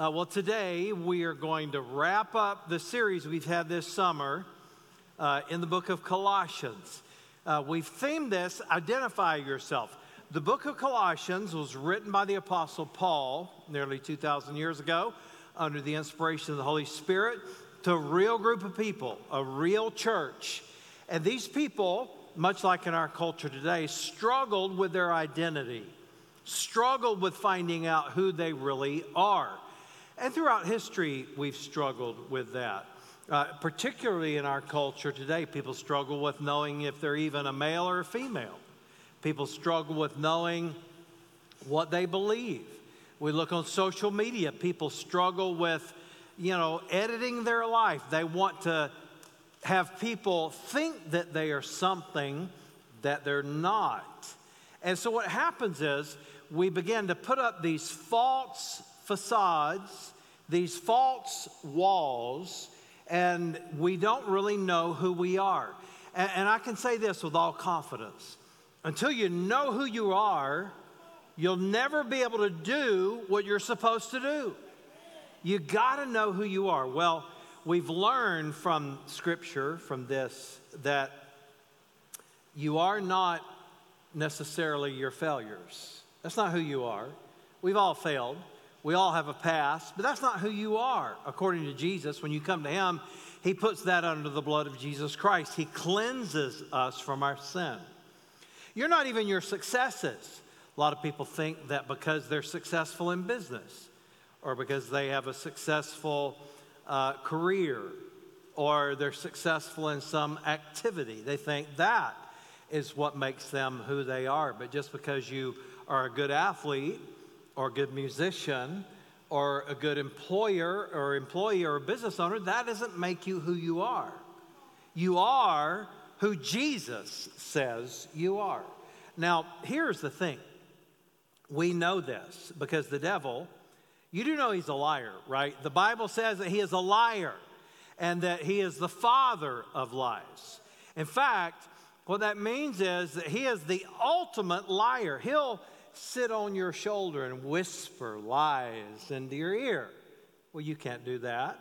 Uh, well, today we are going to wrap up the series we've had this summer uh, in the book of Colossians. Uh, we've themed this Identify Yourself. The book of Colossians was written by the Apostle Paul nearly 2,000 years ago under the inspiration of the Holy Spirit to a real group of people, a real church. And these people, much like in our culture today, struggled with their identity, struggled with finding out who they really are. And throughout history, we've struggled with that. Uh, particularly in our culture today, people struggle with knowing if they're even a male or a female. People struggle with knowing what they believe. We look on social media, people struggle with, you know, editing their life. They want to have people think that they are something that they're not. And so what happens is we begin to put up these false facades, these false walls, and we don't really know who we are. And, and I can say this with all confidence until you know who you are, you'll never be able to do what you're supposed to do. You got to know who you are. Well, we've learned from Scripture, from this, that you are not necessarily your failures. That's not who you are. We've all failed. We all have a past, but that's not who you are. According to Jesus, when you come to Him, He puts that under the blood of Jesus Christ. He cleanses us from our sin. You're not even your successes. A lot of people think that because they're successful in business or because they have a successful uh, career or they're successful in some activity, they think that is what makes them who they are. But just because you are a good athlete or a good musician or a good employer or employee or a business owner, that doesn't make you who you are. You are who Jesus says you are. Now, here's the thing we know this because the devil, you do know he's a liar, right? The Bible says that he is a liar and that he is the father of lies. In fact, what that means is that he is the ultimate liar. He'll sit on your shoulder and whisper lies into your ear. Well, you can't do that.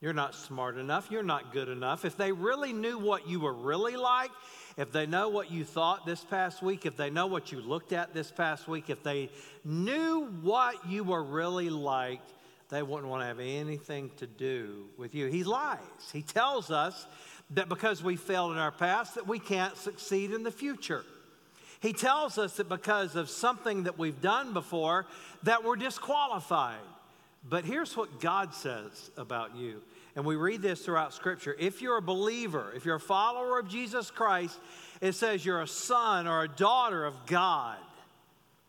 You're not smart enough. You're not good enough. If they really knew what you were really like, if they know what you thought this past week, if they know what you looked at this past week, if they knew what you were really like, they wouldn't want to have anything to do with you. He lies. He tells us that because we failed in our past that we can't succeed in the future. He tells us that because of something that we've done before that we're disqualified. But here's what God says about you. And we read this throughout Scripture. If you're a believer, if you're a follower of Jesus Christ, it says you're a son or a daughter of God.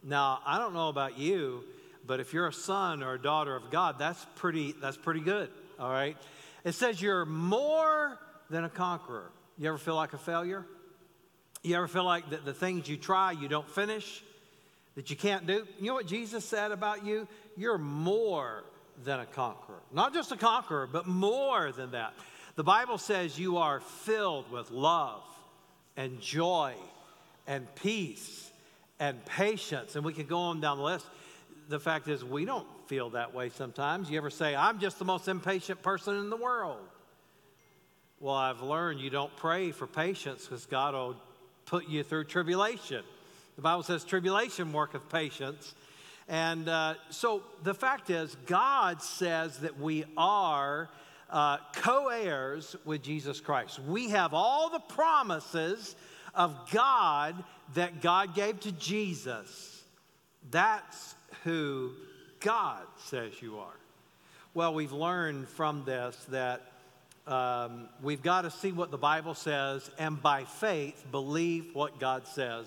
Now, I don't know about you, but if you're a son or a daughter of God, that's pretty, that's pretty good, all right? It says you're more than a conqueror. You ever feel like a failure? You ever feel like the, the things you try, you don't finish, that you can't do? You know what Jesus said about you? You're more than a conqueror. Not just a conqueror, but more than that. The Bible says you are filled with love and joy and peace and patience. And we could go on down the list. The fact is, we don't feel that way sometimes. You ever say, I'm just the most impatient person in the world? Well, I've learned you don't pray for patience because God will put you through tribulation. The Bible says, tribulation worketh patience. And uh, so the fact is, God says that we are uh, co heirs with Jesus Christ. We have all the promises of God that God gave to Jesus. That's who God says you are. Well, we've learned from this that um, we've got to see what the Bible says and by faith believe what God says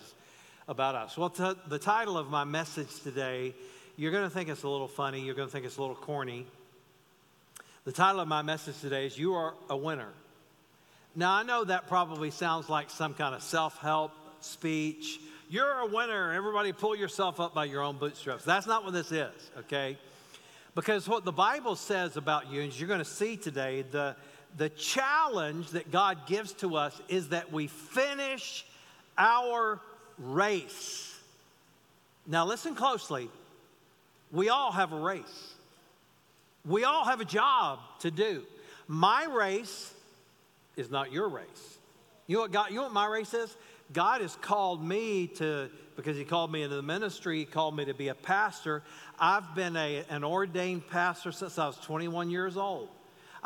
about us. Well, t- the title of my message today, you're going to think it's a little funny, you're going to think it's a little corny. The title of my message today is You Are a Winner. Now, I know that probably sounds like some kind of self help speech. You're a winner. Everybody pull yourself up by your own bootstraps. That's not what this is, okay? Because what the Bible says about you, as you're going to see today, the, the challenge that God gives to us is that we finish our race. Now, listen closely. We all have a race. We all have a job to do. My race is not your race. You know what God, you know what my race is? God has called me to, because He called me into the ministry, He called me to be a pastor. I've been a, an ordained pastor since I was 21 years old.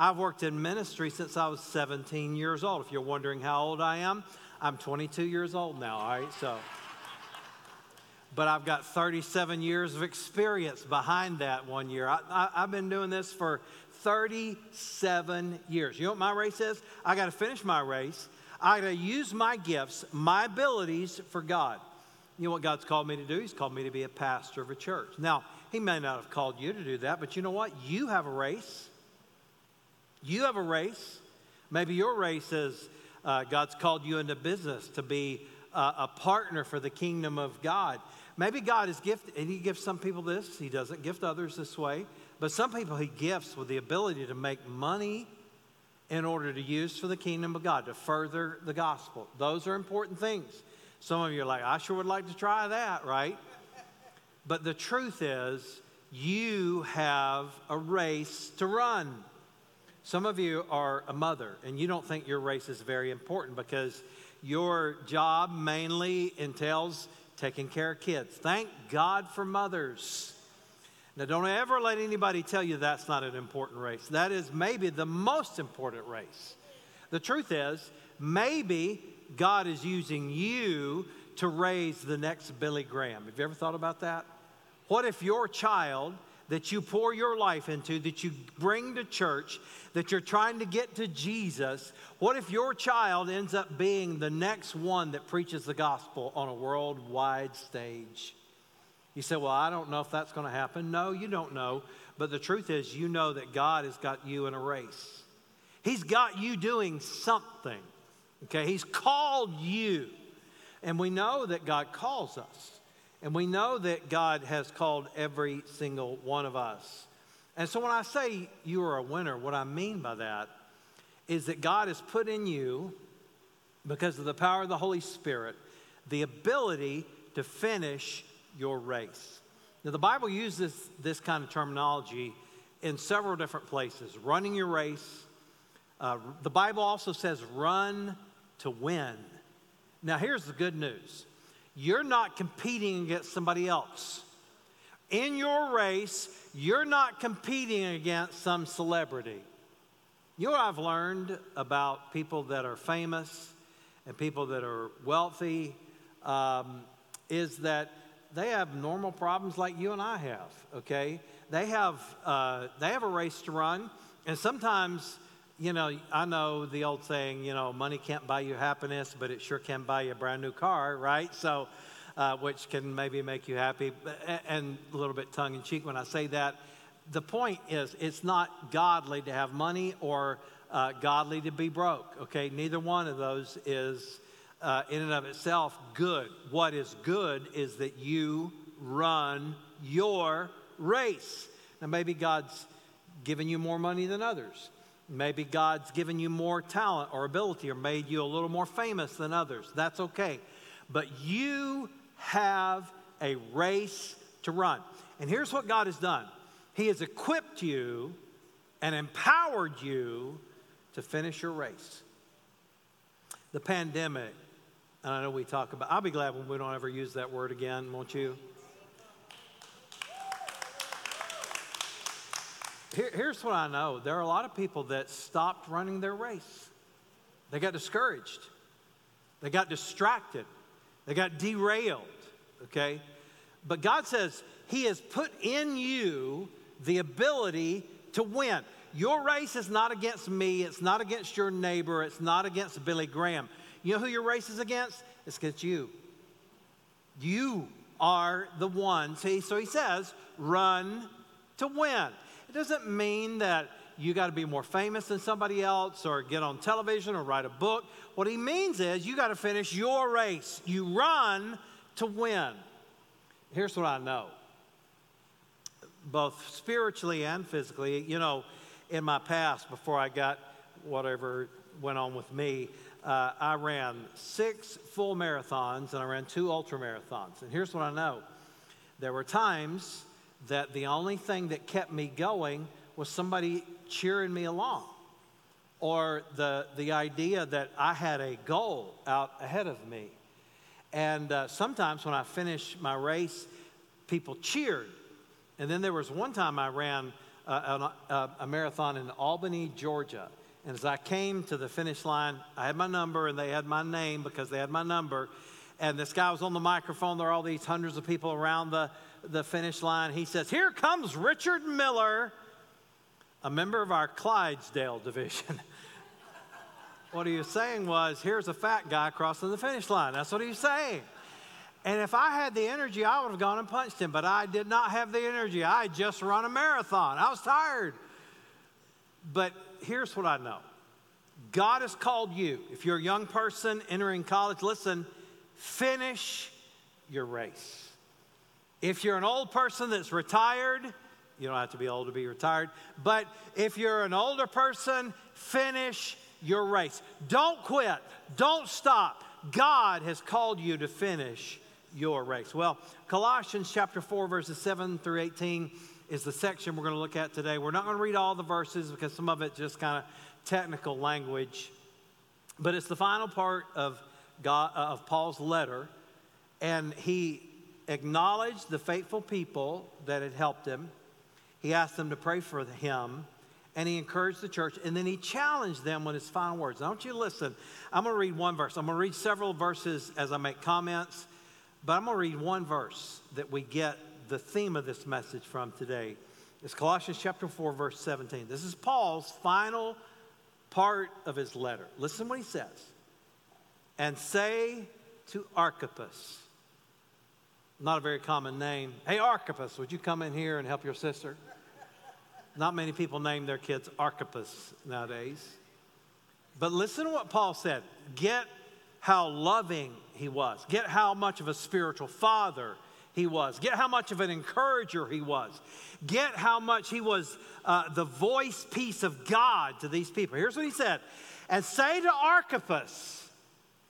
I've worked in ministry since I was 17 years old. If you're wondering how old I am, I'm 22 years old now, all right? So, but I've got 37 years of experience behind that one year. I, have been doing this for 37 years. You know what my race is? I got to finish my race. I got to use my gifts, my abilities for God. You know what God's called me to do? He's called me to be a pastor of a church. Now, He may not have called you to do that, but you know what? You have a race. You have a race. Maybe your race is uh, God's called you into business to be uh, a partner for the kingdom of God. Maybe God is gifted, and He gives some people this, He doesn't gift others this way, but some people He gifts with the ability to make money in order to use for the kingdom of God, to further the gospel. Those are important things. Some of you are like, I sure would like to try that, right? But the truth is, you have a race to run. Some of you are a mother and you don't think your race is very important because your job mainly entails taking care of kids. Thank God for mothers. Now, don't ever let anybody tell you that's not an important race. That is maybe the most important race. The truth is, maybe God is using you to raise the next Billy Graham. Have you ever thought about that? What if your child that you pour your life into, that you bring to church, that you're trying to get to Jesus, what if your child ends up being the next one that preaches the gospel on a worldwide stage? You say, Well, I don't know if that's going to happen. No, you don't know. But the truth is, you know that God has got you in a race. He's got you doing something. Okay? He's called you. And we know that God calls us. And we know that God has called every single one of us. And so when I say you are a winner, what I mean by that is that God has put in you, because of the power of the Holy Spirit, the ability to finish your race. Now, the Bible uses this kind of terminology in several different places running your race. Uh, the Bible also says run to win. Now, here's the good news you're not competing against somebody else. In your race, you're not competing against some celebrity. You know what I've learned about people that are famous and people that are wealthy um, is that they have normal problems like you and I have. Okay, they have uh, they have a race to run, and sometimes you know, I know the old saying, you know, money can't buy you happiness, but it sure can buy you a brand new car, right? So, uh, which can maybe make you happy, and a little bit tongue in cheek when I say that. The point is, it's not godly to have money or uh, godly to be broke, okay? Neither one of those is, uh, in and of itself, good. What is good is that you run your race. Now, maybe God's given you more money than others. Maybe God's given you more talent or ability or made you a little more famous than others. That's okay. But you have a race to run. And here's what God has done He has equipped you and empowered you to finish your race. The pandemic, and I know we talk about, I'll be glad when we don't ever use that word again, won't you? Here, here's what I know there are a lot of people that stopped running their race, they got discouraged, they got distracted, they got derailed, okay? But God says He has put in you the ability to win. Your race is not against me, it's not against your neighbor, it's not against Billy Graham. You know who your race is against? It's against you. You are the one. See, so he says, run to win. It doesn't mean that you got to be more famous than somebody else or get on television or write a book. What he means is you got to finish your race. You run to win. Here's what I know both spiritually and physically. You know, in my past, before I got whatever went on with me, uh, I ran six full marathons and I ran two ultra marathons. And here's what I know there were times that the only thing that kept me going was somebody cheering me along or the, the idea that I had a goal out ahead of me. And uh, sometimes when I finished my race, people cheered. And then there was one time I ran uh, a, a, a marathon in Albany, Georgia. And as I came to the finish line, I had my number and they had my name because they had my number. And this guy was on the microphone. There are all these hundreds of people around the, the finish line. He says, Here comes Richard Miller, a member of our Clydesdale division. what he was saying was, Here's a fat guy crossing the finish line. That's what he was saying. And if I had the energy, I would have gone and punched him, but I did not have the energy. I just run a marathon. I was tired. But here's what I know God has called you. If you're a young person entering college, listen, finish your race. If you're an old person that's retired, you don't have to be old to be retired, but if you're an older person, finish your race. Don't quit, don't stop. God has called you to finish your race. Well, Colossians chapter 4, verses 7 through 18 is the section we're going to look at today. We're not going to read all the verses because some of it just kind of technical language, but it's the final part of, God, uh, of Paul's letter, and he acknowledged the faithful people that had helped him. He asked them to pray for him, and he encouraged the church, and then he challenged them with his final words. Now, don't you listen. I'm going to read one verse. I'm going to read several verses as I make comments, but I'm going to read one verse that we get the theme of this message from today It's Colossians chapter 4, verse 17. This is Paul's final part of his letter. Listen what he says. And say to Archippus, not a very common name. Hey, Archippus, would you come in here and help your sister? Not many people name their kids Archippus nowadays. But listen to what Paul said. Get how loving he was, get how much of a spiritual father he was. Get how much of an encourager he was. Get how much he was uh, the voice piece of God to these people. Here's what he said And say to Archippus,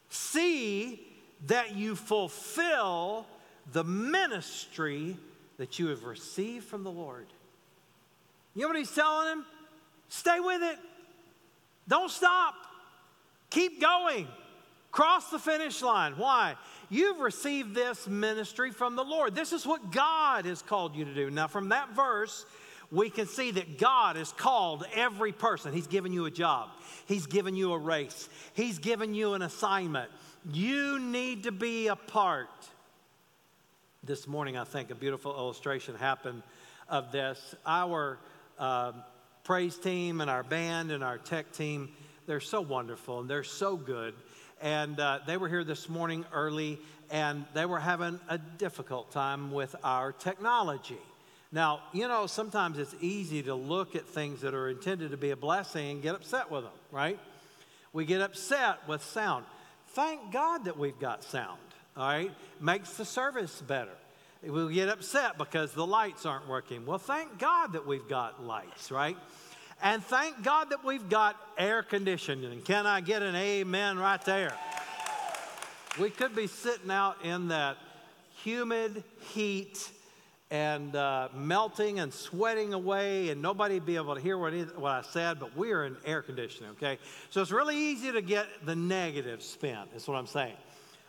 see that you fulfill the ministry that you have received from the Lord. You know what he's telling him? Stay with it. Don't stop. Keep going. Cross the finish line. Why? You've received this ministry from the Lord. This is what God has called you to do. Now, from that verse, we can see that God has called every person. He's given you a job, He's given you a race, He's given you an assignment. You need to be a part. This morning, I think a beautiful illustration happened of this. Our uh, praise team and our band and our tech team, they're so wonderful and they're so good and uh, they were here this morning early, and they were having a difficult time with our technology. Now, you know, sometimes it's easy to look at things that are intended to be a blessing and get upset with them, right? We get upset with sound. Thank God that we've got sound, all right? Makes the service better. We'll get upset because the lights aren't working. Well, thank God that we've got lights, right? And thank God that we've got air conditioning. Can I get an amen right there? We could be sitting out in that humid heat and uh, melting and sweating away, and nobody be able to hear what, what I said, but we are in air conditioning, okay? So it's really easy to get the negative spin, is what I'm saying.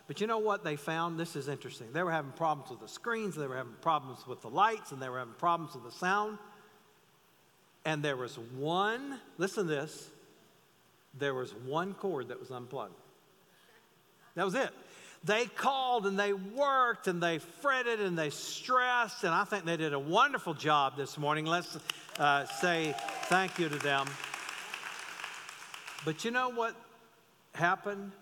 But you know what they found? This is interesting. They were having problems with the screens, they were having problems with the lights, and they were having problems with the sound. And there was one, listen to this, there was one cord that was unplugged. That was it. They called and they worked and they fretted and they stressed, and I think they did a wonderful job this morning. Let's uh, say thank you to them. But you know what happened?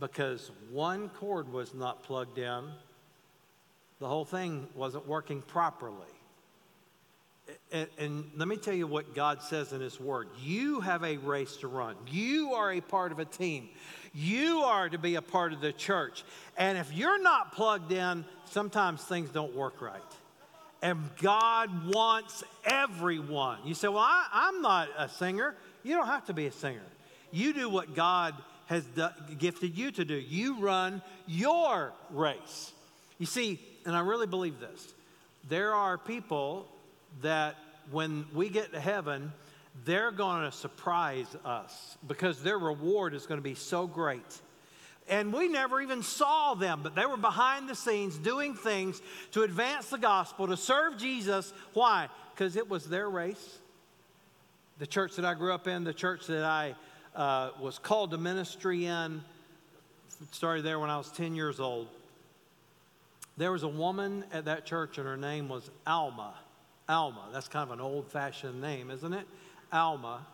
Because one cord was not plugged in, the whole thing wasn't working properly and, and, let me tell you what God says in His Word. You have a race to run. You are a part of a team. You are to be a part of the church. And if you're not plugged in, sometimes things don't work right. And God wants everyone. You say, Well, I, I'm not a singer. You don't have to be a singer. You do what God has gifted you to do. You run your race. You see, and I really believe this there are people that when we get to heaven, they're going to surprise us because their reward is going to be so great. And we never even saw them, but they were behind the scenes doing things to advance the gospel, to serve Jesus. Why? Because it was their race. The church that I grew up in, the church that I uh, was called to ministry in, started there when I was 10 years old. There was a woman at that church, and her name was Alma. Alma. That's kind of an old fashioned name, isn't it? Alma.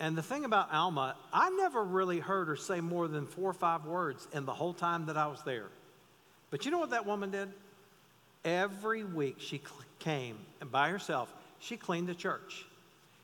And the thing about Alma, I never really heard her say more than four or five words in the whole time that I was there. But you know what that woman did? Every week she came and by herself, she cleaned the church.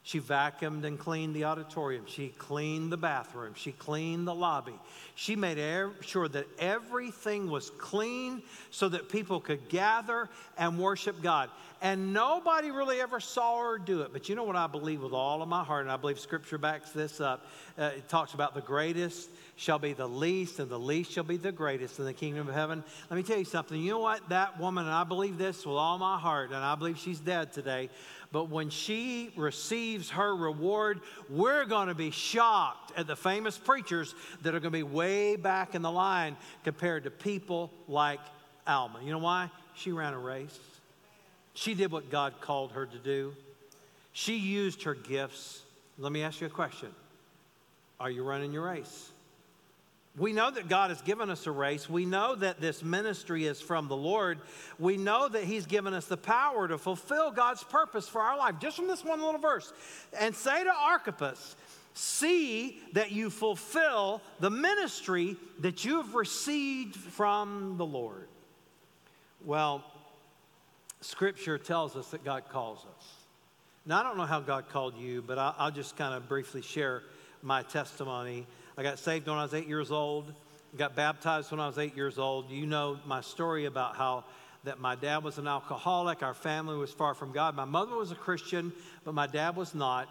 She vacuumed and cleaned the auditorium. She cleaned the bathroom. She cleaned the lobby. She made sure that everything was clean so that people could gather and worship God. And nobody really ever saw her do it. But you know what I believe with all of my heart, and I believe Scripture backs this up. Uh, it talks about the greatest shall be the least, and the least shall be the greatest in the kingdom of heaven. Let me tell you something. You know what? That woman, and I believe this with all my heart, and I believe she's dead today. But when she receives her reward, we're going to be shocked at the famous preachers that are going to be way back in the line compared to people like Alma. You know why? She ran a race. She did what God called her to do. She used her gifts. Let me ask you a question Are you running your race? We know that God has given us a race. We know that this ministry is from the Lord. We know that He's given us the power to fulfill God's purpose for our life, just from this one little verse. And say to Archippus, see that you fulfill the ministry that you have received from the Lord. Well, Scripture tells us that God calls us. Now, I don't know how God called you, but I'll just kind of briefly share my testimony. I got saved when I was eight years old, got baptized when I was eight years old. You know my story about how that my dad was an alcoholic, our family was far from God. My mother was a Christian, but my dad was not.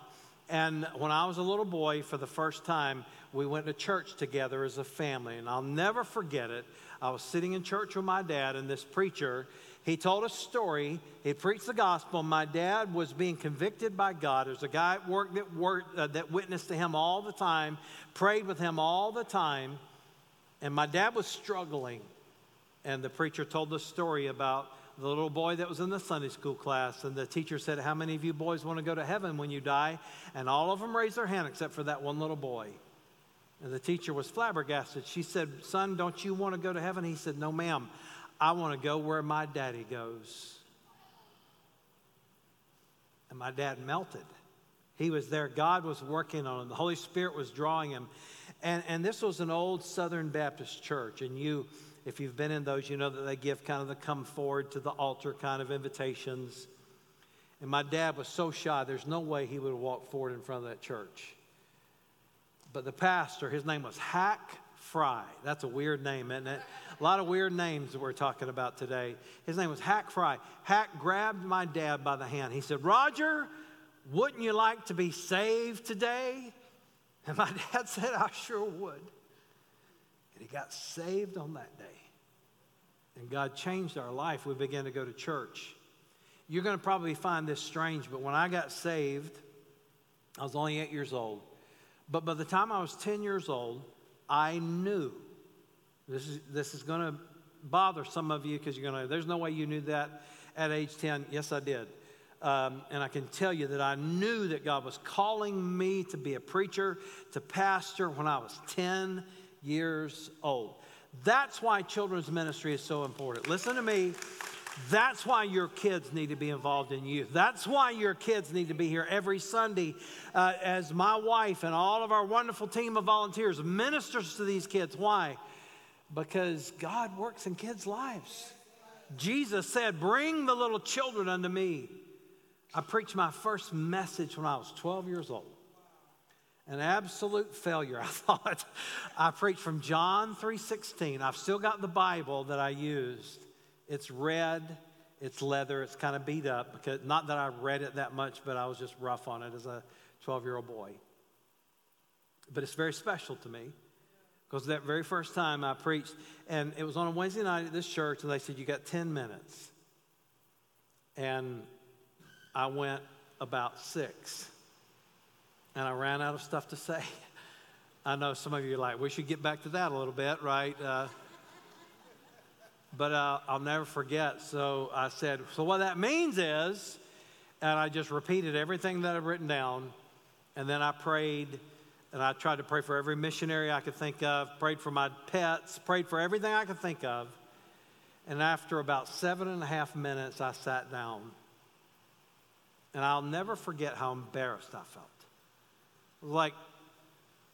And when I was a little boy, for the first time, we went to church together as a family. And I'll never forget it. I was sitting in church with my dad, and this preacher, he told a story. He preached the gospel. My dad was being convicted by God. There's a guy at work that, worked, uh, that witnessed to him all the time, prayed with him all the time. And my dad was struggling. And the preacher told the story about the little boy that was in the Sunday school class. And the teacher said, How many of you boys want to go to heaven when you die? And all of them raised their hand except for that one little boy. And the teacher was flabbergasted. She said, Son, don't you want to go to heaven? He said, No, ma'am. I want to go where my daddy goes. And my dad melted. He was there. God was working on him. The Holy Spirit was drawing him. And, and this was an old Southern Baptist church. And you, if you've been in those, you know that they give kind of the come forward to the altar kind of invitations. And my dad was so shy, there's no way he would have walked forward in front of that church. But the pastor, his name was Hack Fry. That's a weird name, isn't it? A lot of weird names that we're talking about today. His name was Hack Fry. Hack grabbed my dad by the hand. He said, Roger, wouldn't you like to be saved today? And my dad said, I sure would. And he got saved on that day. And God changed our life. We began to go to church. You're going to probably find this strange, but when I got saved, I was only eight years old. But by the time I was 10 years old, I knew this is, this is going to bother some of you because you're going to, there's no way you knew that at age 10. Yes, I did. Um, and I can tell you that I knew that God was calling me to be a preacher, to pastor when I was 10 years old. That's why children's ministry is so important. Listen to me. That's why your kids need to be involved in youth. That's why your kids need to be here every Sunday uh, as my wife and all of our wonderful team of volunteers ministers to these kids. Why? Because God works in kids' lives. Jesus said, Bring the little children unto me. I preached my first message when I was 12 years old. An absolute failure, I thought. I preached from John 3:16. I've still got the Bible that I used. It's red, it's leather, it's kind of beat up because not that I read it that much, but I was just rough on it as a 12-year-old boy. But it's very special to me because that very first time I preached, and it was on a Wednesday night at this church, and they said, You got 10 minutes. And I went about six. And I ran out of stuff to say. I know some of you are like, we should get back to that a little bit, right? Uh, but uh, I'll never forget. So I said, so what that means is, and I just repeated everything that I've written down. And then I prayed, and I tried to pray for every missionary I could think of, prayed for my pets, prayed for everything I could think of. And after about seven and a half minutes, I sat down. And I'll never forget how embarrassed I felt. Like,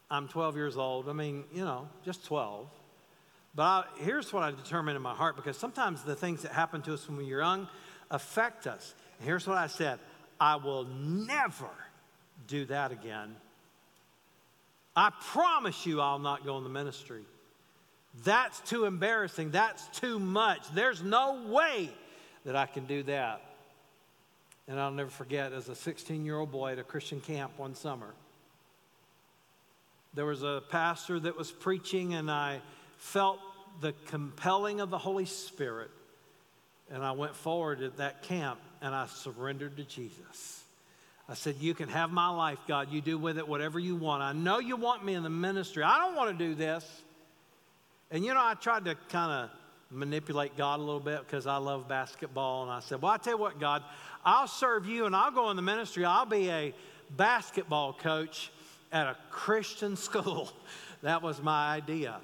I'm 12 years old. I mean, you know, just 12. But I, here's what I determined in my heart because sometimes the things that happen to us when we're young affect us. And here's what I said I will never do that again. I promise you I'll not go in the ministry. That's too embarrassing. That's too much. There's no way that I can do that. And I'll never forget, as a 16 year old boy at a Christian camp one summer, there was a pastor that was preaching, and I felt the compelling of the Holy Spirit. And I went forward at that camp and I surrendered to Jesus. I said, You can have my life, God. You do with it whatever you want. I know you want me in the ministry. I don't want to do this. And you know, I tried to kind of manipulate God a little bit because I love basketball. And I said, Well, I tell you what, God, I'll serve you and I'll go in the ministry. I'll be a basketball coach at a Christian school. That was my idea.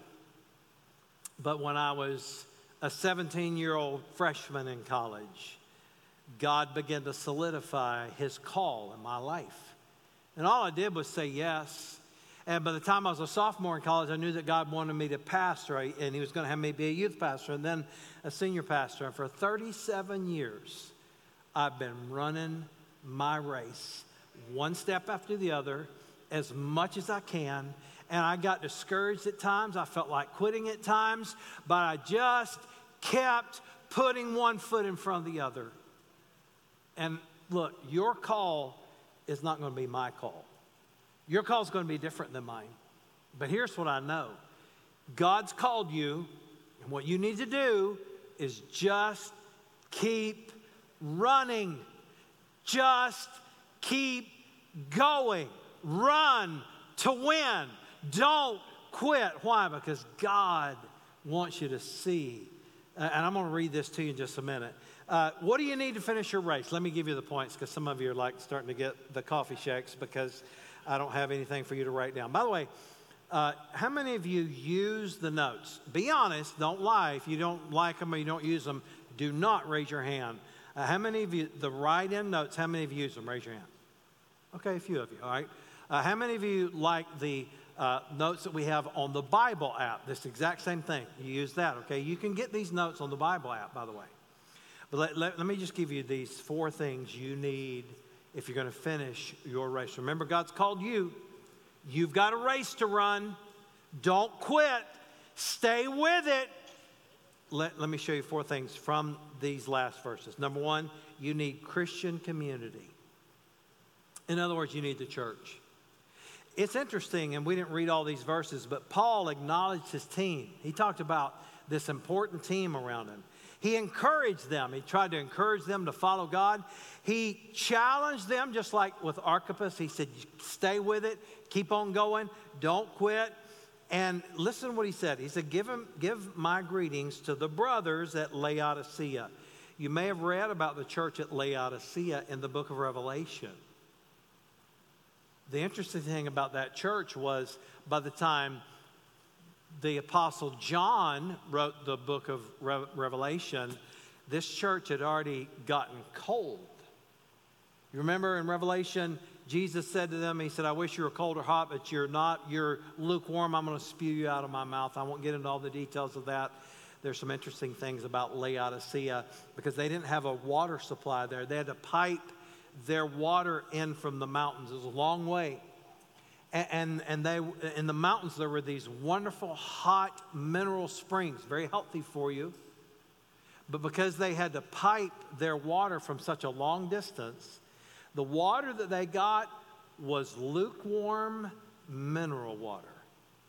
But when I was a 17 year old freshman in college, God began to solidify his call in my life. And all I did was say yes. And by the time I was a sophomore in college, I knew that God wanted me to pastor, and He was going to have me be a youth pastor and then a senior pastor. And for 37 years, I've been running my race, one step after the other, as much as I can and I got discouraged at times. I felt like quitting at times, but I just kept putting one foot in front of the other. And look, your call is not going to be my call. Your call is going to be different than mine. But here's what I know God's called you, and what you need to do is just keep running. Just keep going. Run to win. Don't quit. Why? Because God wants you to see. And I'm going to read this to you in just a minute. Uh, what do you need to finish your race? Let me give you the points because some of you are like starting to get the coffee shakes because I don't have anything for you to write down. By the way, uh, how many of you use the notes? Be honest, don't lie. If you don't like them or you don't use them, do not raise your hand. Uh, how many of you, the write in notes, how many of you use them? Raise your hand. Okay, a few of you, all right. Uh, how many of you like the uh, notes that we have on the Bible app. This exact same thing. You use that, okay? You can get these notes on the Bible app, by the way. But let, let, let me just give you these four things you need if you're going to finish your race. Remember, God's called you. You've got a race to run. Don't quit. Stay with it. Let, let me show you four things from these last verses. Number one, you need Christian community. In other words, you need the church. It's interesting, and we didn't read all these verses, but Paul acknowledged his team. He talked about this important team around him. He encouraged them. He tried to encourage them to follow God. He challenged them, just like with Archippus. He said, Stay with it, keep on going, don't quit. And listen to what he said. He said, Give, him, give my greetings to the brothers at Laodicea. You may have read about the church at Laodicea in the book of Revelation. The interesting thing about that church was by the time the Apostle John wrote the book of Re- Revelation, this church had already gotten cold. You remember in Revelation, Jesus said to them, He said, I wish you were cold or hot, but you're not. You're lukewarm. I'm going to spew you out of my mouth. I won't get into all the details of that. There's some interesting things about Laodicea because they didn't have a water supply there. They had to pipe their water in from the mountains. It was a long way. And, and they, in the mountains, there were these wonderful hot mineral springs, very healthy for you. But because they had to pipe their water from such a long distance, the water that they got was lukewarm mineral water.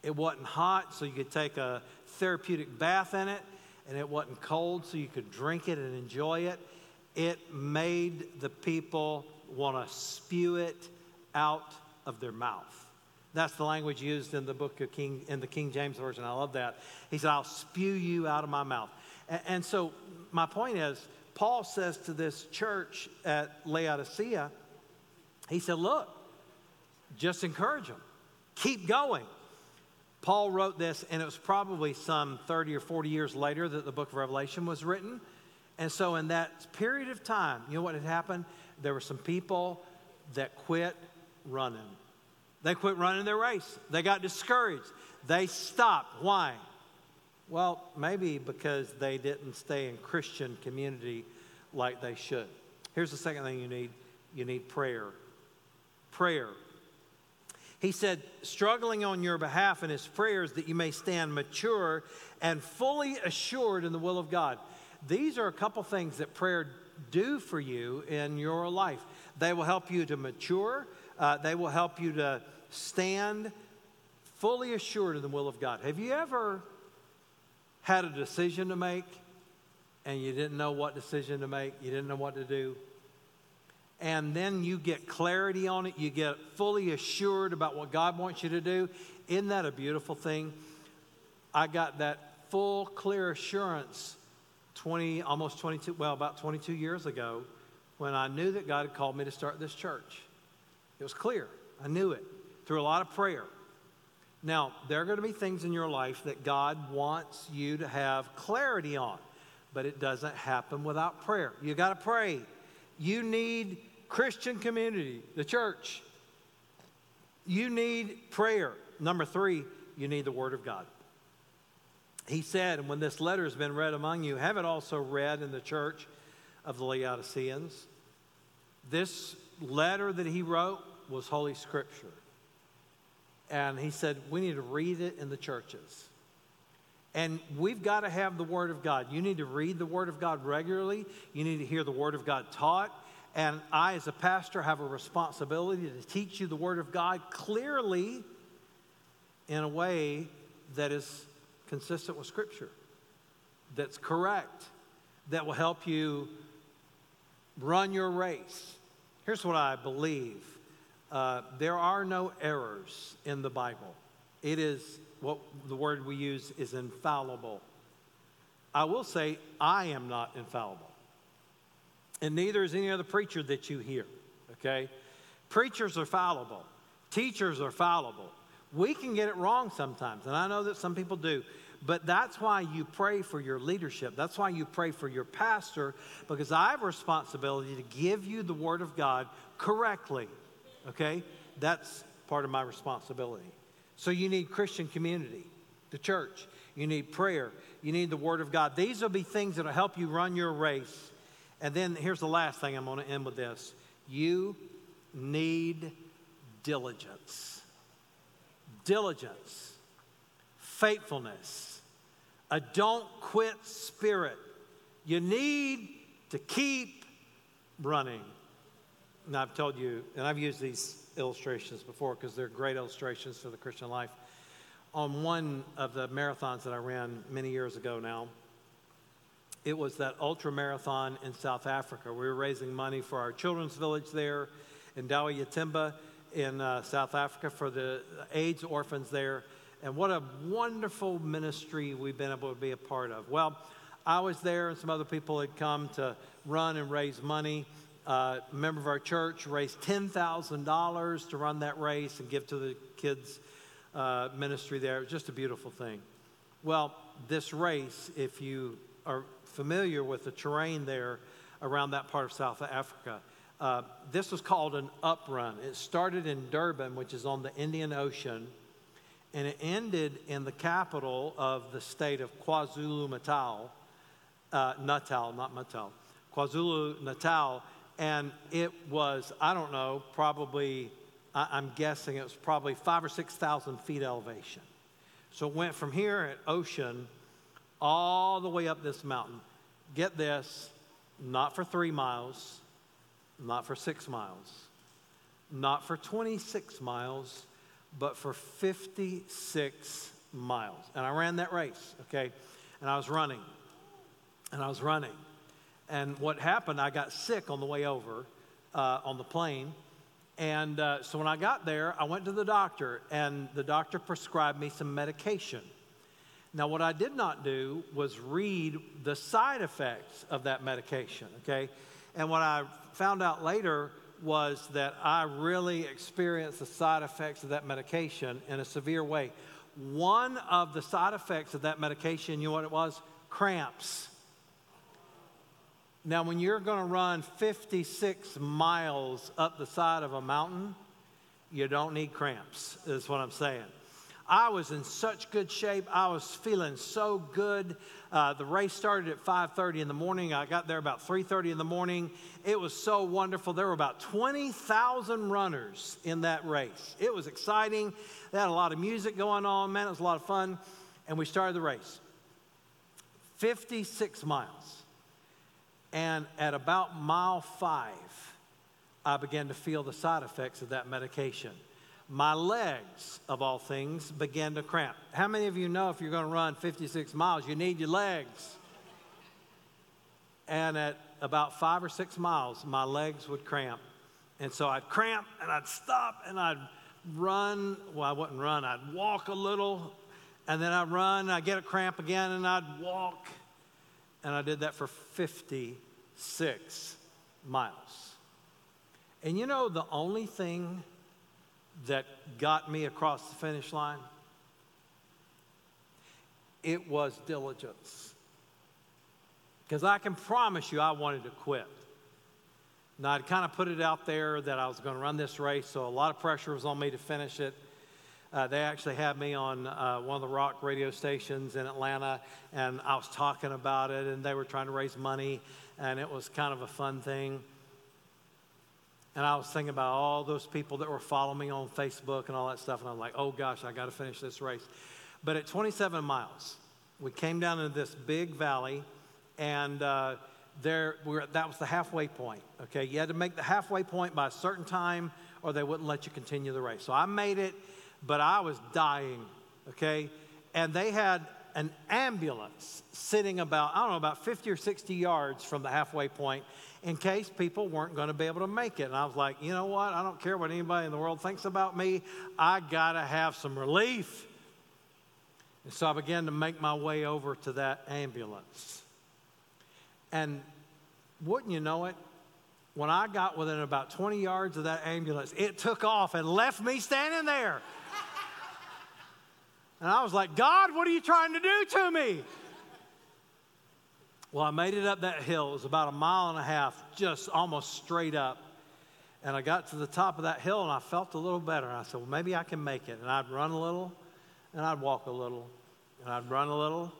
It wasn't hot, so you could take a therapeutic bath in it, and it wasn't cold, so you could drink it and enjoy it it made the people want to spew it out of their mouth. That's the language used in the book of King, in the King James Version. I love that. He said, I'll spew you out of my mouth. And, and so, my point is, Paul says to this church at Laodicea, he said, Look, just encourage them, keep going. Paul wrote this, and it was probably some 30 or 40 years later that the book of Revelation was written. And so, in that period of time, you know what had happened? There were some people that quit running. They quit running their race. They got discouraged. They stopped. Why? Well, maybe because they didn't stay in Christian community like they should. Here's the second thing you need you need prayer. Prayer. He said, struggling on your behalf in his prayers that you may stand mature and fully assured in the will of God. These are a couple things that prayer do for you in your life. They will help you to mature, uh, they will help you to stand fully assured in the will of God. Have you ever had a decision to make and you didn't know what decision to make? You didn't know what to do? And then you get clarity on it, you get fully assured about what God wants you to do. Isn't that a beautiful thing? I got that full, clear assurance 20, almost 22, well, about 22 years ago when I knew that God had called me to start this church. It was clear. I knew it through a lot of prayer. Now, there are going to be things in your life that God wants you to have clarity on, but it doesn't happen without prayer. You got to pray. You need Christian community, the church. You need prayer. Number three, you need the Word of God. He said, and when this letter has been read among you, have it also read in the church of the Laodiceans. This letter that he wrote was Holy Scripture. And he said, we need to read it in the churches. And we've got to have the Word of God. You need to read the Word of God regularly. You need to hear the Word of God taught. And I, as a pastor, have a responsibility to teach you the Word of God clearly in a way that is consistent with Scripture, that's correct, that will help you run your race. Here's what I believe uh, there are no errors in the Bible. It is what the word we use is infallible. I will say, I am not infallible. And neither is any other preacher that you hear, okay? Preachers are fallible, teachers are fallible. We can get it wrong sometimes, and I know that some people do. But that's why you pray for your leadership. That's why you pray for your pastor, because I have a responsibility to give you the Word of God correctly. Okay? That's part of my responsibility. So you need Christian community, the church. You need prayer. You need the Word of God. These will be things that will help you run your race. And then here's the last thing I'm going to end with this you need diligence. Diligence, faithfulness, a don't quit spirit. You need to keep running. And I've told you, and I've used these illustrations before because they're great illustrations for the Christian life. On one of the marathons that I ran many years ago now, it was that ultra marathon in South Africa. We were raising money for our children's village there in Douwe Yatimba in uh, South Africa for the AIDS orphans there. And what a wonderful ministry we've been able to be a part of. Well, I was there, and some other people had come to run and raise money a member of our church raised $10,000 to run that race and give to the kids' uh, ministry there. It was just a beautiful thing. Well, this race, if you are familiar with the terrain there around that part of South Africa, uh, this was called an uprun. It started in Durban, which is on the Indian Ocean, and it ended in the capital of the state of KwaZulu Natal, uh, Natal, not Natal, KwaZulu Natal, and it was, I don't know, probably, I, am guessing it was probably five or 6,000 feet elevation. So it went from here at Ocean all the way up this mountain. Get this, not for three miles, not for six miles, not for 26 miles, but for 56 miles. And I ran that race, okay? And I was running, and I was running. And what happened, I got sick on the way over uh, on the plane. And uh, so when I got there, I went to the doctor, and the doctor prescribed me some medication. Now, what I did not do was read the side effects of that medication, okay? And what I found out later was that I really experienced the side effects of that medication in a severe way. One of the side effects of that medication, you know what it was? Cramps. Now, when you're going to run 56 miles up the side of a mountain, you don't need cramps, is what I'm saying. I was in such good shape. I was feeling so good. Uh, the race started at 5:30 in the morning. I got there about 3:30 in the morning. It was so wonderful. There were about 20,000 runners in that race. It was exciting. They had a lot of music going on. Man, it was a lot of fun. And we started the race. 56 miles. And at about mile five, I began to feel the side effects of that medication. My legs, of all things, began to cramp. How many of you know if you're going to run 56 miles, you need your legs? And at about five or six miles, my legs would cramp. And so I'd cramp and I'd stop and I'd run. Well, I wouldn't run, I'd walk a little. And then I'd run, I'd get a cramp again, and I'd walk. And I did that for 56 miles. And you know, the only thing that got me across the finish line? It was diligence. Because I can promise you, I wanted to quit. Now, I'd kind of put it out there that I was going to run this race, so a lot of pressure was on me to finish it. Uh, they actually had me on uh, one of the rock radio stations in Atlanta, and I was talking about it, and they were trying to raise money, and it was kind of a fun thing. And I was thinking about all those people that were following me on Facebook and all that stuff, and I'm like, oh gosh, I got to finish this race. But at 27 miles, we came down into this big valley, and uh, there we were, that was the halfway point. Okay, you had to make the halfway point by a certain time, or they wouldn't let you continue the race. So I made it but I was dying, okay? And they had an ambulance sitting about, I don't know, about 50 or 60 yards from the halfway point in case people weren't going to be able to make it. And I was like, you know what? I don't care what anybody in the world thinks about me. I got to have some relief. And so I began to make my way over to that ambulance. And wouldn't you know it? When I got within about 20 yards of that ambulance, it took off and left me standing there. And I was like, God, what are you trying to do to me? Well, I made it up that hill. It was about a mile and a half, just almost straight up. And I got to the top of that hill and I felt a little better. And I said, well, maybe I can make it. And I'd run a little and I'd walk a little. And I'd run a little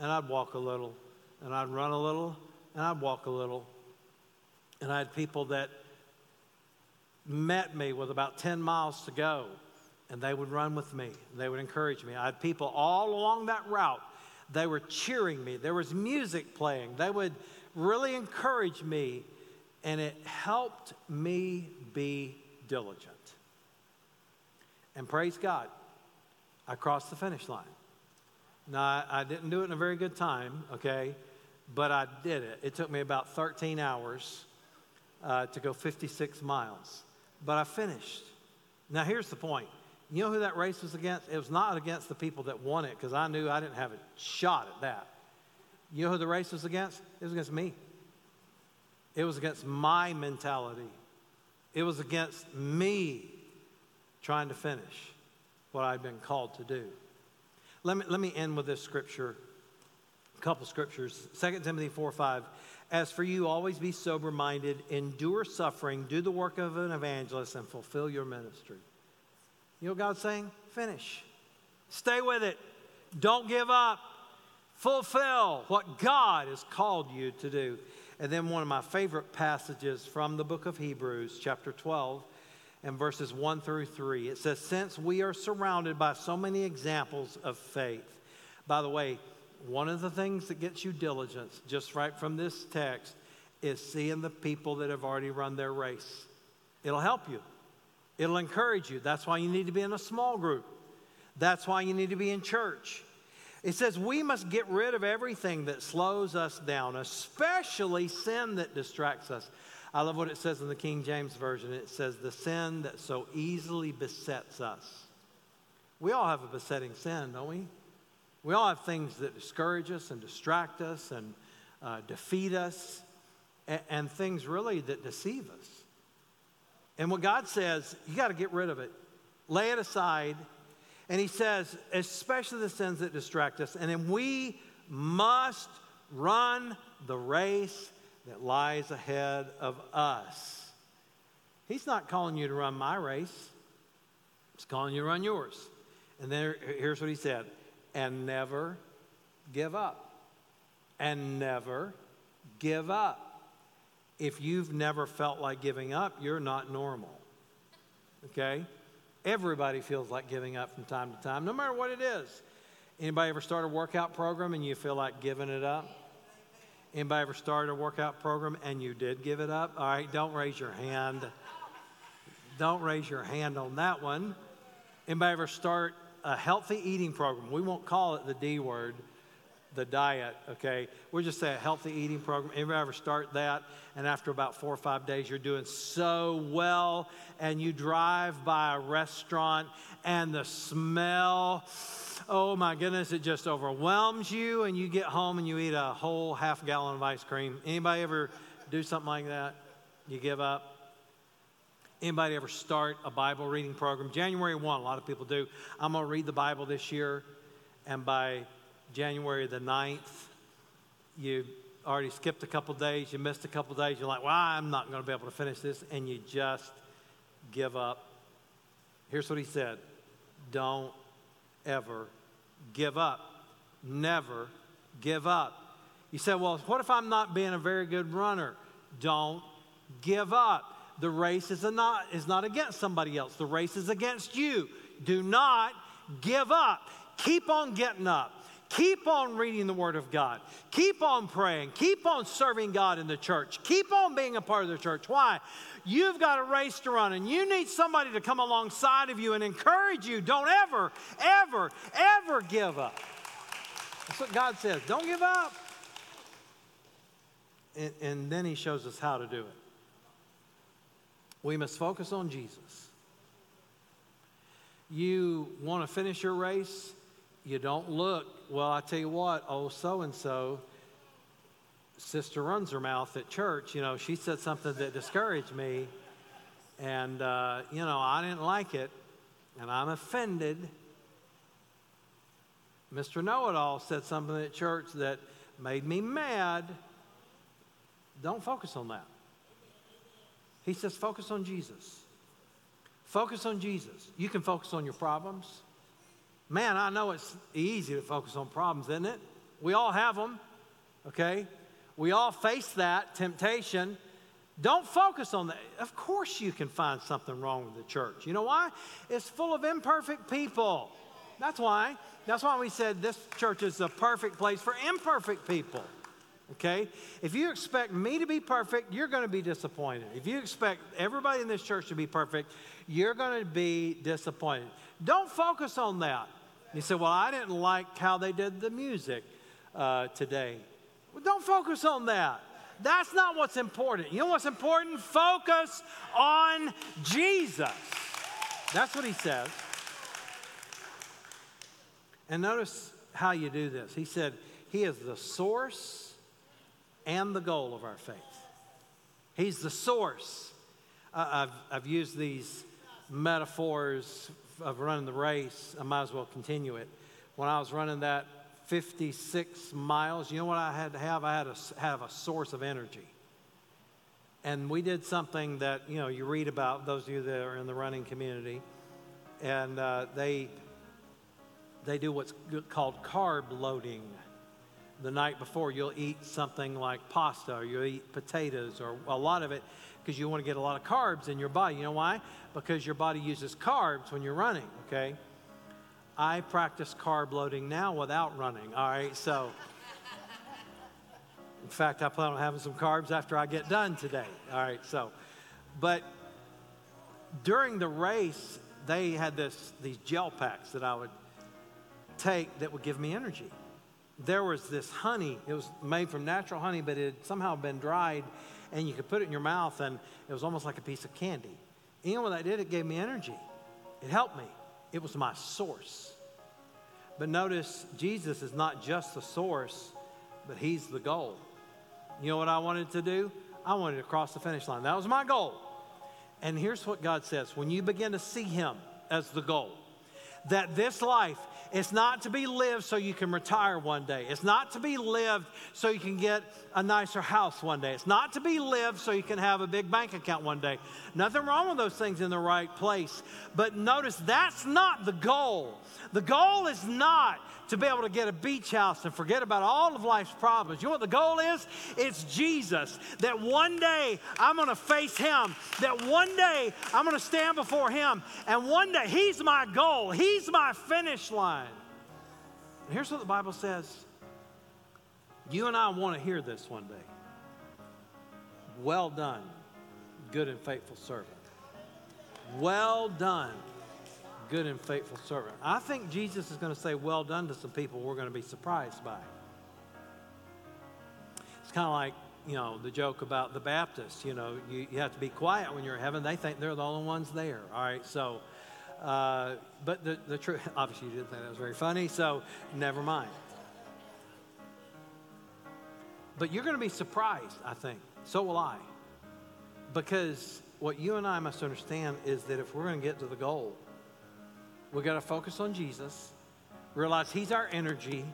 and I'd walk a little. And I'd run a little and I'd walk a little. And I had people that met me with about 10 miles to go and they would run with me. They would encourage me. I had people all along that route. They were cheering me. There was music playing. They would really encourage me, and it helped me be diligent. And praise God, I crossed the finish line. Now, I, I didn't do it in a very good time, okay, but I did it. It took me about 13 hours uh, to go 56 miles, but I finished. Now, here's the point you know who that race was against? It was not against the people that won it because I knew I didn't have a shot at that. You know who the race was against? It was against me. It was against my mentality. It was against me trying to finish what I'd been called to do. Let me, let me end with this scripture, a couple scriptures. 2 Timothy 4 5. As for you, always be sober minded, endure suffering, do the work of an evangelist, and fulfill your ministry. You know God's saying? Finish. Stay with it. Don't give up. Fulfill what God has called you to do. And then one of my favorite passages from the book of Hebrews, chapter 12, and verses 1 through 3. It says, Since we are surrounded by so many examples of faith. By the way, one of the things that gets you diligence, just right from this text, is seeing the people that have already run their race. It'll help you. It'll encourage you. That's why you need to be in a small group. That's why you need to be in church. It says we must get rid of everything that slows us down, especially sin that distracts us. I love what it says in the King James Version. It says, the sin that so easily besets us. We all have a besetting sin, don't we? We all have things that discourage us and distract us and uh, defeat us, and, and things really that deceive us. And what God says, you got to get rid of it, lay it aside. And He says, especially the sins that distract us. And then we must run the race that lies ahead of us. He's not calling you to run my race, He's calling you to run yours. And then here's what He said and never give up. And never give up. If you've never felt like giving up, you're not normal. Okay? Everybody feels like giving up from time to time, no matter what it is. Anybody ever start a workout program and you feel like giving it up? Anybody ever started a workout program and you did give it up? All right, don't raise your hand. Don't raise your hand on that one. Anybody ever start a healthy eating program? We won't call it the D word, the diet, okay? We'll just say a healthy eating program. Anybody ever start that? And after about four or five days, you're doing so well, and you drive by a restaurant, and the smell oh my goodness, it just overwhelms you, and you get home and you eat a whole half gallon of ice cream. Anybody ever do something like that? You give up? Anybody ever start a Bible reading program? January 1, a lot of people do. I'm going to read the Bible this year, and by January the 9th, you already skipped a couple days, you missed a couple days, you're like, well, I'm not going to be able to finish this, and you just give up. Here's what he said Don't ever give up. Never give up. You said, well, what if I'm not being a very good runner? Don't give up. The race is not, is not against somebody else, the race is against you. Do not give up. Keep on getting up. Keep on reading the Word of God. Keep on praying. Keep on serving God in the church. Keep on being a part of the church. Why? You've got a race to run, and you need somebody to come alongside of you and encourage you. Don't ever, ever, ever give up. That's what God says. Don't give up. And, and then He shows us how to do it. We must focus on Jesus. You want to finish your race? You don't look well, I tell you what, oh, so and so, sister runs her mouth at church. You know, she said something that discouraged me, and, uh, you know, I didn't like it, and I'm offended. Mr. Know It All said something at church that made me mad. Don't focus on that. He says, focus on Jesus. Focus on Jesus. You can focus on your problems. Man, I know it's easy to focus on problems, isn't it? We all have them, okay? We all face that temptation. Don't focus on that. Of course, you can find something wrong with the church. You know why? It's full of imperfect people. That's why. That's why we said this church is the perfect place for imperfect people. Okay? If you expect me to be perfect, you're going to be disappointed. If you expect everybody in this church to be perfect, you're going to be disappointed. Don't focus on that. You say, Well, I didn't like how they did the music uh, today. Well, don't focus on that. That's not what's important. You know what's important? Focus on Jesus. That's what he says. And notice how you do this. He said, He is the source and the goal of our faith. He's the source. Uh, I've, I've used these metaphors of running the race, I might as well continue it. When I was running that 56 miles, you know what I had to have? I had to have a source of energy. And we did something that, you know, you read about those of you that are in the running community, and uh, they, they do what's called carb loading. The night before, you'll eat something like pasta, or you'll eat potatoes, or a lot of it because you want to get a lot of carbs in your body. You know why? Because your body uses carbs when you're running, okay? I practice carb loading now without running, all right? So, in fact, I plan on having some carbs after I get done today, all right? So, but during the race, they had this these gel packs that I would take that would give me energy. There was this honey, it was made from natural honey, but it had somehow been dried, and you could put it in your mouth, and it was almost like a piece of candy. And you know what that did? It gave me energy, it helped me, it was my source. But notice, Jesus is not just the source, but He's the goal. You know what I wanted to do? I wanted to cross the finish line. That was my goal. And here's what God says when you begin to see Him as the goal, that this life is not to be lived so you can retire one day. It's not to be lived so you can get a nicer house one day. It's not to be lived so you can have a big bank account one day. Nothing wrong with those things in the right place. But notice that's not the goal. The goal is not to be able to get a beach house and forget about all of life's problems. You know what the goal is? It's Jesus. That one day I'm going to face Him. That one day I'm going to stand before Him. And one day He's my goal, He's my finish line. And here's what the Bible says you and I want to hear this one day. Well done, good and faithful servant. Well done good and faithful servant. I think Jesus is going to say, Well done to some people we're going to be surprised by. It's kind of like, you know, the joke about the Baptists. You know, you, you have to be quiet when you're in heaven. They think they're the only ones there. All right, so, uh, but the, the truth, obviously, you didn't think that was very funny, so never mind. But you're going to be surprised, I think. So will I. Because what you and I must understand is that if we're going to get to the goal, we got to focus on Jesus, realize He's our energy,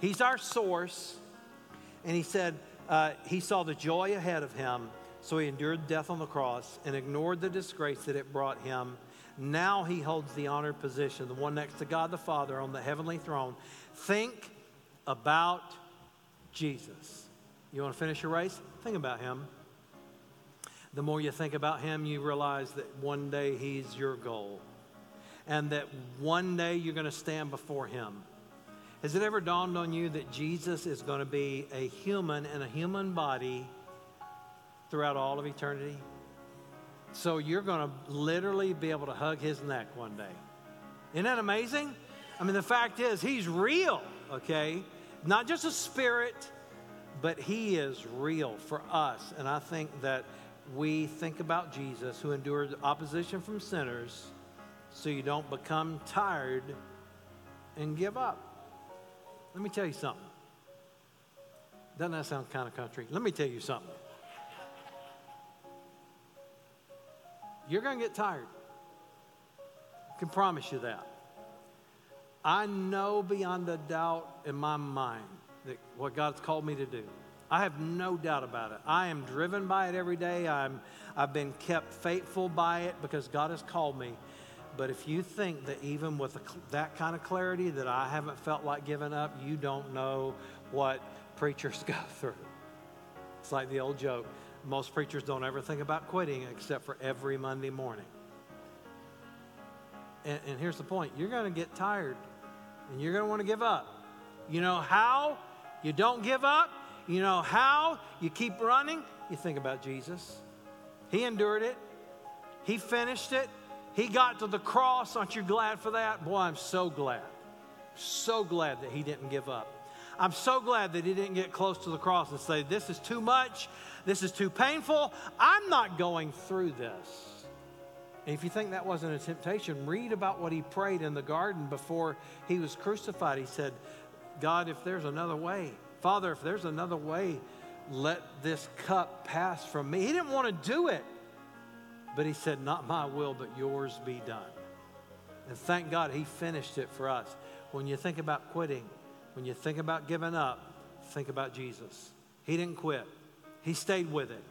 He's our source. And He said uh, He saw the joy ahead of Him, so He endured death on the cross and ignored the disgrace that it brought Him. Now He holds the honored position, the one next to God the Father on the heavenly throne. Think about Jesus. You want to finish your race? Think about Him. The more you think about Him, you realize that one day He's your goal and that one day you're going to stand before Him. Has it ever dawned on you that Jesus is going to be a human in a human body throughout all of eternity? So you're going to literally be able to hug His neck one day. Isn't that amazing? I mean, the fact is, He's real, okay? Not just a spirit, but He is real for us. And I think that we think about Jesus who endured opposition from sinners so you don't become tired and give up. Let me tell you something. Doesn't that sound kind of country? Let me tell you something. You're going to get tired. I can promise you that. I know beyond a doubt in my mind that what God's called me to do. I have no doubt about it. I am driven by it every day. I'm, I've been kept faithful by it because God has called me. But if you think that even with that kind of clarity that I haven't felt like giving up, you don't know what preachers go through. It's like the old joke most preachers don't ever think about quitting except for every Monday morning. And, and here's the point you're going to get tired and you're going to want to give up. You know how you don't give up? You know how you keep running? You think about Jesus. He endured it, He finished it, he got to the cross. Aren't you glad for that? Boy, I'm so glad. So glad that he didn't give up. I'm so glad that he didn't get close to the cross and say, This is too much. This is too painful. I'm not going through this. And if you think that wasn't a temptation, read about what he prayed in the garden before he was crucified. He said, God, if there's another way, Father, if there's another way, let this cup pass from me. He didn't want to do it. But he said, Not my will, but yours be done. And thank God he finished it for us. When you think about quitting, when you think about giving up, think about Jesus. He didn't quit, he stayed with it.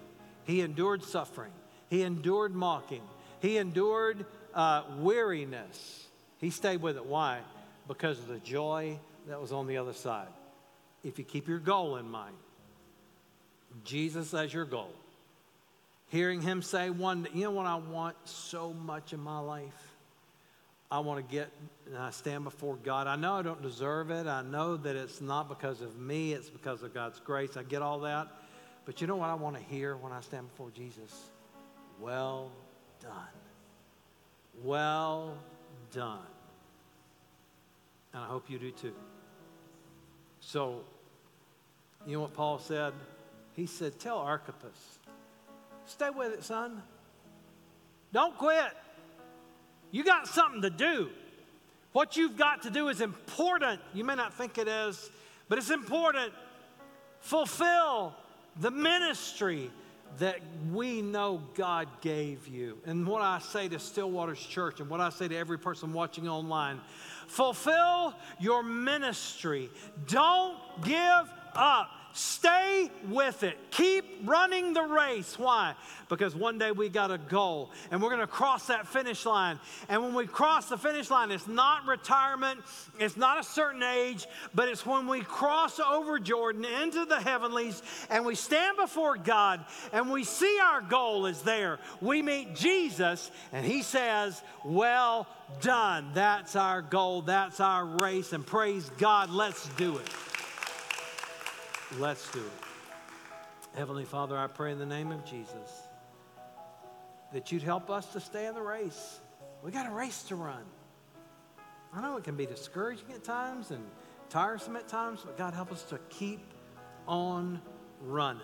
He endured suffering, he endured mocking, he endured uh, weariness. He stayed with it. Why? Because of the joy that was on the other side. If you keep your goal in mind, Jesus as your goal, hearing him say one you know what I want so much in my life? I want to get and I stand before God. I know I don't deserve it. I know that it's not because of me, it's because of God's grace. I get all that. But you know what I want to hear when I stand before Jesus? Well done. Well done. And I hope you do too. So, you know what Paul said? He said, Tell Archippus, stay with it, son. Don't quit. You got something to do. What you've got to do is important. You may not think it is, but it's important. Fulfill the ministry that we know God gave you. And what I say to Stillwater's church and what I say to every person watching online fulfill your ministry. Don't give up. Stay with it. Keep running the race. Why? Because one day we got a goal and we're going to cross that finish line. And when we cross the finish line, it's not retirement, it's not a certain age, but it's when we cross over Jordan into the heavenlies and we stand before God and we see our goal is there. We meet Jesus and he says, Well done. That's our goal, that's our race. And praise God, let's do it. Let's do it. Heavenly Father, I pray in the name of Jesus that you'd help us to stay in the race. We got a race to run. I know it can be discouraging at times and tiresome at times, but God, help us to keep on running.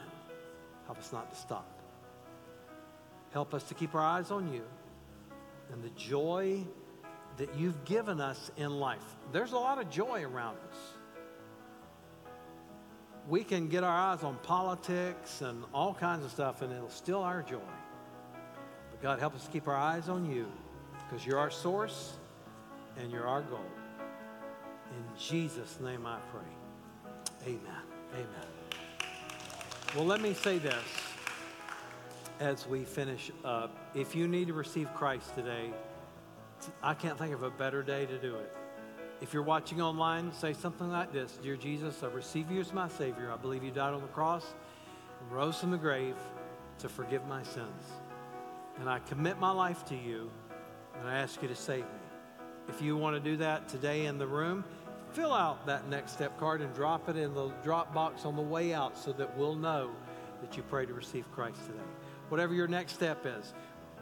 Help us not to stop. Help us to keep our eyes on you and the joy that you've given us in life. There's a lot of joy around us we can get our eyes on politics and all kinds of stuff, and it'll steal our joy. But God, help us keep our eyes on you because you're our source and you're our goal. In Jesus' name I pray. Amen. Amen. Well, let me say this as we finish up. If you need to receive Christ today, I can't think of a better day to do it. If you're watching online, say something like this Dear Jesus, I receive you as my Savior. I believe you died on the cross and rose from the grave to forgive my sins. And I commit my life to you, and I ask you to save me. If you want to do that today in the room, fill out that next step card and drop it in the drop box on the way out so that we'll know that you pray to receive Christ today. Whatever your next step is.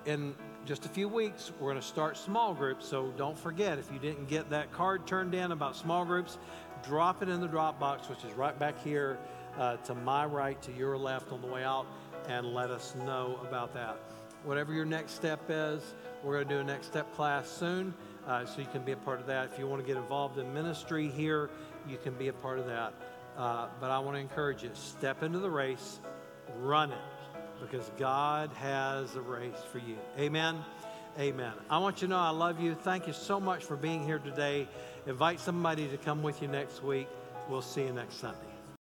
In just a few weeks, we're going to start small groups. So don't forget, if you didn't get that card turned in about small groups, drop it in the drop box, which is right back here uh, to my right, to your left on the way out, and let us know about that. Whatever your next step is, we're going to do a next step class soon, uh, so you can be a part of that. If you want to get involved in ministry here, you can be a part of that. Uh, but I want to encourage you step into the race, run it because God has a race for you. Amen. Amen. I want you to know I love you. Thank you so much for being here today. Invite somebody to come with you next week. We'll see you next Sunday.